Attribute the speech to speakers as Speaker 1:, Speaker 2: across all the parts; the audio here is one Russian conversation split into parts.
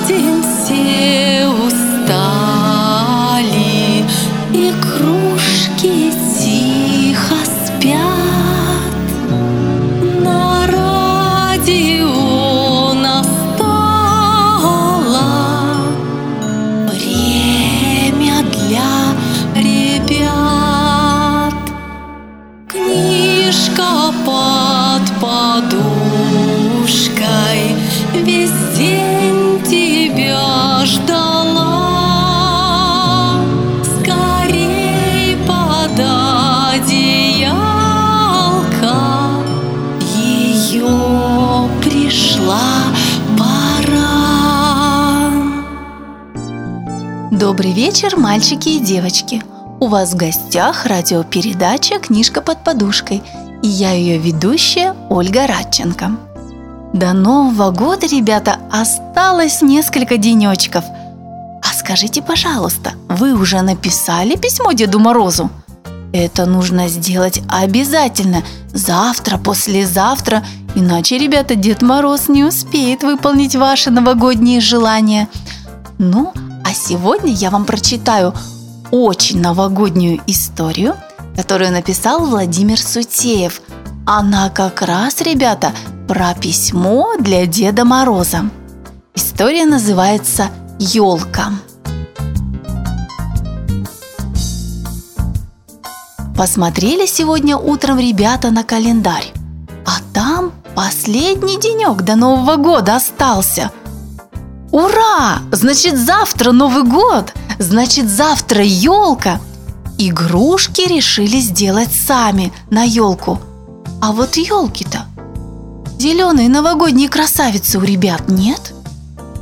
Speaker 1: fighting ее пришла пора.
Speaker 2: Добрый вечер, мальчики и девочки! У вас в гостях радиопередача «Книжка под подушкой» и я ее ведущая Ольга Радченко. До Нового года, ребята, осталось несколько денечков. А скажите, пожалуйста, вы уже написали письмо Деду Морозу? Это нужно сделать обязательно, завтра, послезавтра, иначе, ребята, Дед Мороз не успеет выполнить ваши новогодние желания. Ну, а сегодня я вам прочитаю очень новогоднюю историю, которую написал Владимир Сутеев. Она как раз, ребята, про письмо для Деда Мороза. История называется «Елка». Посмотрели сегодня утром ребята на календарь, а там последний денек до Нового года остался. Ура! Значит, завтра Новый год! Значит, завтра елка! Игрушки решили сделать сами на елку. А вот елки-то зеленые новогодние красавицы у ребят нет?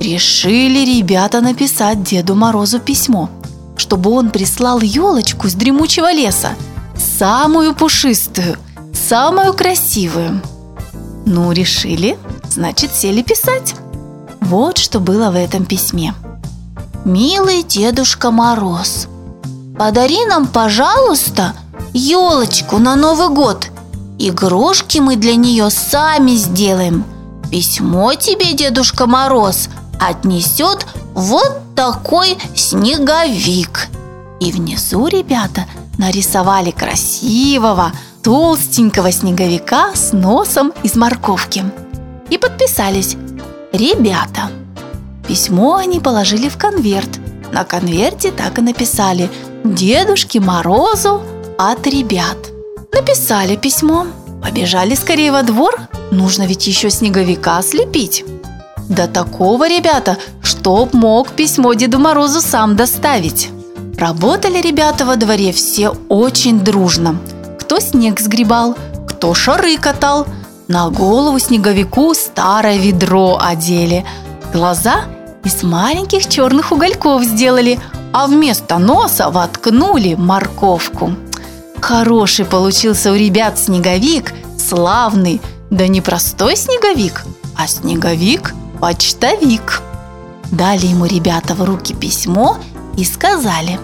Speaker 2: Решили ребята написать Деду Морозу письмо, чтобы он прислал елочку с дремучего леса, самую пушистую, самую красивую. Ну, решили, значит, сели писать. Вот что было в этом письме. «Милый Дедушка Мороз, подари нам, пожалуйста, елочку на Новый год. Игрушки мы для нее сами сделаем. Письмо тебе, Дедушка Мороз, отнесет вот такой снеговик». И внизу ребята нарисовали красивого, толстенького снеговика с носом из морковки. И подписались «Ребята». Письмо они положили в конверт. На конверте так и написали «Дедушке Морозу от ребят». Написали письмо, побежали скорее во двор, нужно ведь еще снеговика слепить. До такого, ребята, чтоб мог письмо Деду Морозу сам доставить. Работали ребята во дворе все очень дружно. Кто снег сгребал, кто шары катал. На голову снеговику старое ведро одели. Глаза из маленьких черных угольков сделали, а вместо носа воткнули морковку. Хороший получился у ребят снеговик, славный, да не простой снеговик, а снеговик-почтовик. Дали ему ребята в руки письмо и сказали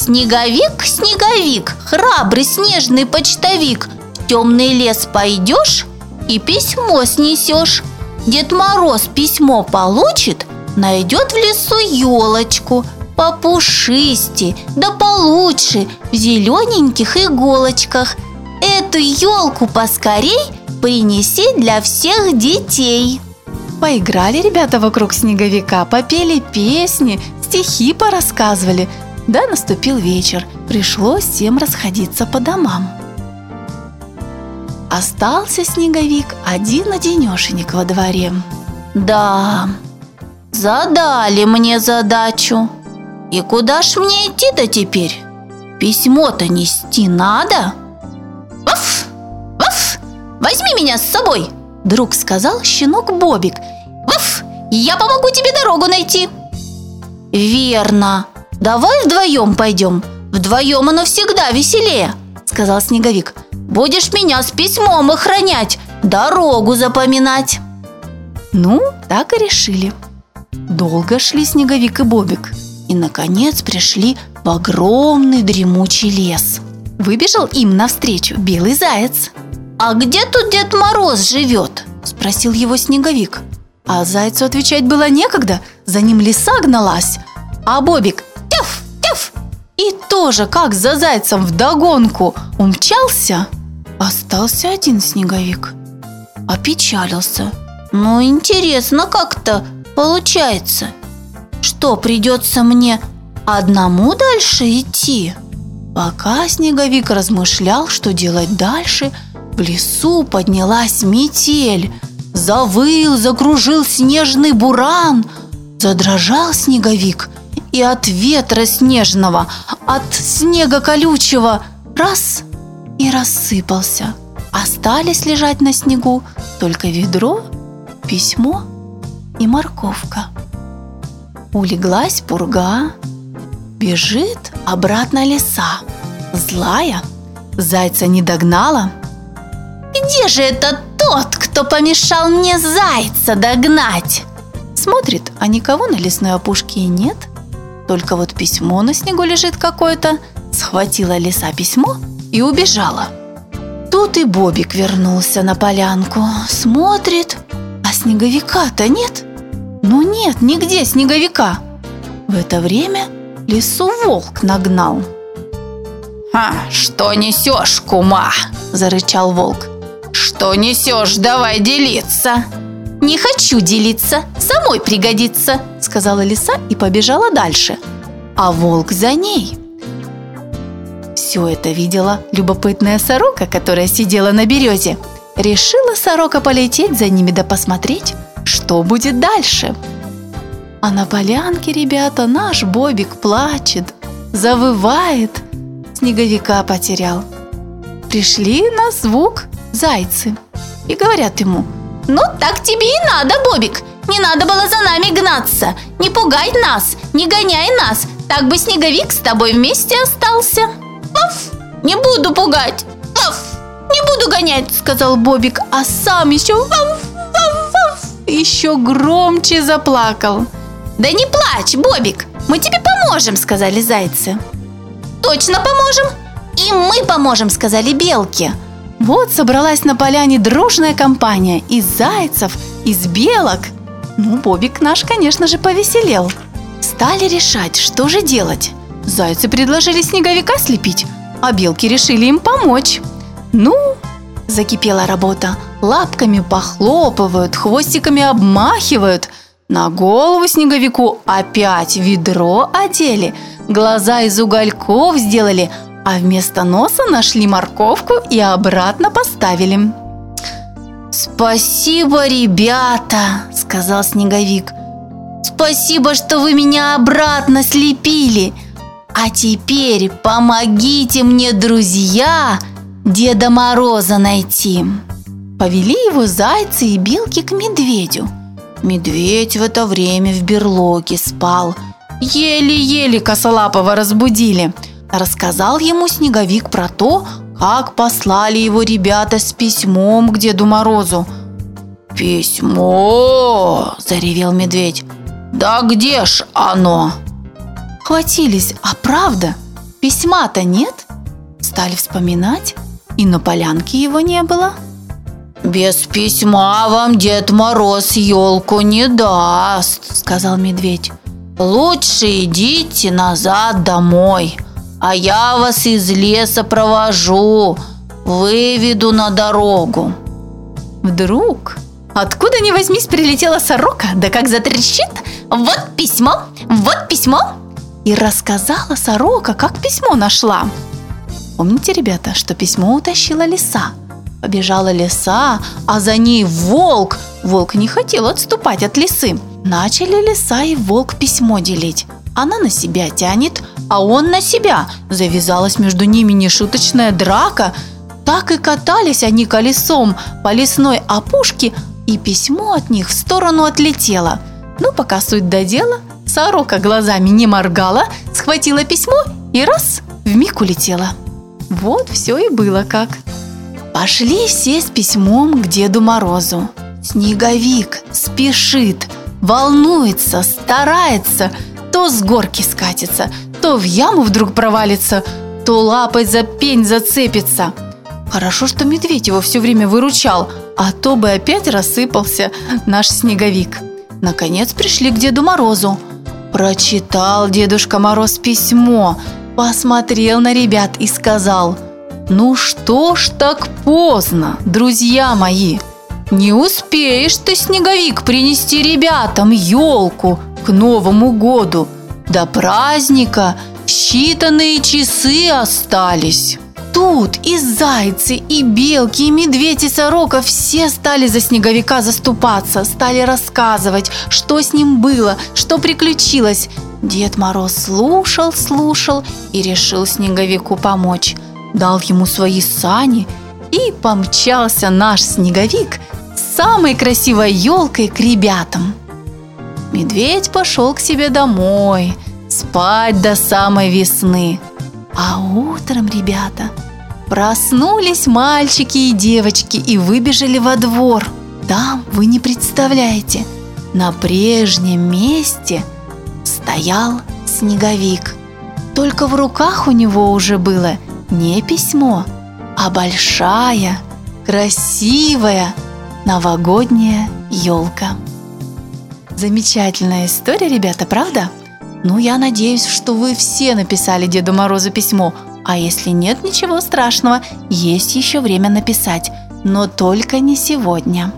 Speaker 2: «Снеговик, снеговик, храбрый снежный почтовик, в темный лес пойдешь и письмо снесешь. Дед Мороз письмо получит, найдет в лесу елочку, попушисти, да получше, в зелененьких иголочках. Эту елку поскорей принеси для всех детей. Поиграли ребята вокруг снеговика, попели песни, стихи порассказывали. Да, наступил вечер, пришлось всем расходиться по домам. Остался снеговик один-одинешенек во дворе. Да, задали мне задачу. И куда ж мне идти-то теперь? Письмо-то нести надо. Ваф! Ваф! Возьми меня с собой! Вдруг сказал щенок Бобик. Ваф! Я помогу тебе дорогу найти. Верно. Давай вдвоем пойдем. Вдвоем оно всегда веселее, сказал Снеговик. Будешь меня с письмом охранять, дорогу запоминать. Ну, так и решили. Долго шли Снеговик и Бобик и, наконец, пришли в огромный дремучий лес. Выбежал им навстречу белый заяц. «А где тут Дед Мороз живет?» – спросил его Снеговик. А зайцу отвечать было некогда, за ним лиса гналась. А Бобик тяф, тяф, и тоже, как за зайцем вдогонку умчался, остался один снеговик. Опечалился. Ну, интересно как-то получается. Что, придется мне одному дальше идти? Пока снеговик размышлял, что делать дальше, в лесу поднялась метель. Завыл, закружил снежный буран. Задрожал снеговик, и от ветра снежного, от снега колючего раз и рассыпался. Остались лежать на снегу только ведро, письмо и морковка. Улеглась пурга, бежит обратно леса. Злая, зайца не догнала. «Где же это тот, кто помешал мне зайца догнать?» Смотрит, а никого на лесной опушке и нет. Только вот письмо на снегу лежит какое-то. Схватила лиса письмо и убежала. Тут и Бобик вернулся на полянку. Смотрит, а снеговика-то нет. Ну нет, нигде снеговика. В это время лесу волк нагнал.
Speaker 3: «А, что несешь, кума?» – зарычал волк. «Что несешь? Давай делиться!»
Speaker 2: «Не хочу делиться, самой пригодится», – сказала лиса и побежала дальше. А волк за ней. Все это видела любопытная сорока, которая сидела на березе. Решила сорока полететь за ними да посмотреть, что будет дальше. А на полянке, ребята, наш Бобик плачет, завывает, снеговика потерял. Пришли на звук зайцы и говорят ему –
Speaker 1: ну, так тебе и надо, Бобик. Не надо было за нами гнаться. Не пугай нас, не гоняй нас. Так бы снеговик с тобой вместе остался. Ваф, не буду пугать. Ваф, не буду гонять, сказал Бобик, а сам еще ваф, ваф, ваф,
Speaker 2: еще громче заплакал.
Speaker 1: Да не плачь, Бобик, мы тебе поможем, сказали зайцы. Точно поможем? И мы поможем, сказали белки.
Speaker 2: Вот собралась на поляне дружная компания из зайцев, из белок. Ну, Бобик наш, конечно же, повеселел. Стали решать, что же делать. Зайцы предложили снеговика слепить, а белки решили им помочь. Ну, закипела работа. Лапками похлопывают, хвостиками обмахивают. На голову снеговику опять ведро одели, глаза из угольков сделали, а вместо носа нашли морковку и обратно поставили.
Speaker 1: «Спасибо, ребята!» – сказал Снеговик. «Спасибо, что вы меня обратно слепили! А теперь помогите мне, друзья, Деда Мороза найти!»
Speaker 2: Повели его зайцы и белки к медведю. Медведь в это время в берлоге спал. Еле-еле косолапого разбудили – Рассказал ему Снеговик про то, как послали его ребята с письмом к Деду Морозу.
Speaker 3: «Письмо!» – заревел медведь. «Да где ж оно?»
Speaker 2: Хватились, а правда, письма-то нет? Стали вспоминать, и на полянке его не было.
Speaker 3: «Без письма вам Дед Мороз елку не даст», – сказал медведь. «Лучше идите назад домой, а я вас из леса провожу, выведу на дорогу».
Speaker 2: Вдруг, откуда ни возьмись, прилетела сорока, да как затрещит, вот письмо, вот письмо. И рассказала сорока, как письмо нашла. Помните, ребята, что письмо утащила лиса? Побежала лиса, а за ней волк. Волк не хотел отступать от лисы. Начали лиса и волк письмо делить. Она на себя тянет, а он на себя. Завязалась между ними нешуточная драка. Так и катались они колесом по лесной опушке, и письмо от них в сторону отлетело. Ну, пока суть до дела, сорока глазами не моргала, схватила письмо и раз, в миг улетела. Вот все и было как. Пошли все с письмом к Деду Морозу. Снеговик спешит, волнуется, старается, то с горки скатится, то в яму вдруг провалится, то лапой за пень зацепится. Хорошо, что медведь его все время выручал, а то бы опять рассыпался наш снеговик. Наконец пришли к Деду Морозу. Прочитал Дедушка Мороз письмо, посмотрел на ребят и сказал, «Ну что ж так поздно, друзья мои? Не успеешь ты, Снеговик, принести ребятам елку Новому году. До праздника считанные часы остались». Тут и зайцы, и белки, и медведь, и сорока все стали за снеговика заступаться, стали рассказывать, что с ним было, что приключилось. Дед Мороз слушал, слушал и решил снеговику помочь. Дал ему свои сани и помчался наш снеговик с самой красивой елкой к ребятам. Медведь пошел к себе домой, спать до самой весны. А утром, ребята, проснулись мальчики и девочки и выбежали во двор. Там, вы не представляете, на прежнем месте стоял снеговик. Только в руках у него уже было не письмо, а большая, красивая новогодняя елка. Замечательная история, ребята, правда? Ну, я надеюсь, что вы все написали Деду Морозу письмо, а если нет ничего страшного, есть еще время написать, но только не сегодня.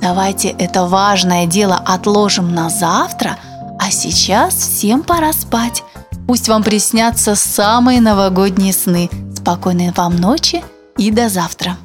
Speaker 2: Давайте это важное дело отложим на завтра, а сейчас всем пора спать. Пусть вам приснятся самые новогодние сны. Спокойной вам ночи и до завтра.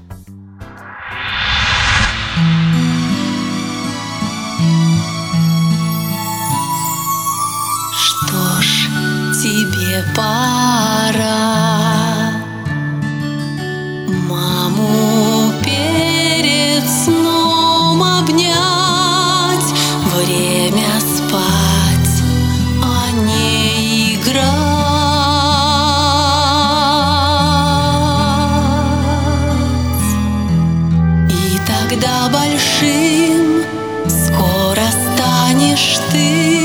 Speaker 2: The.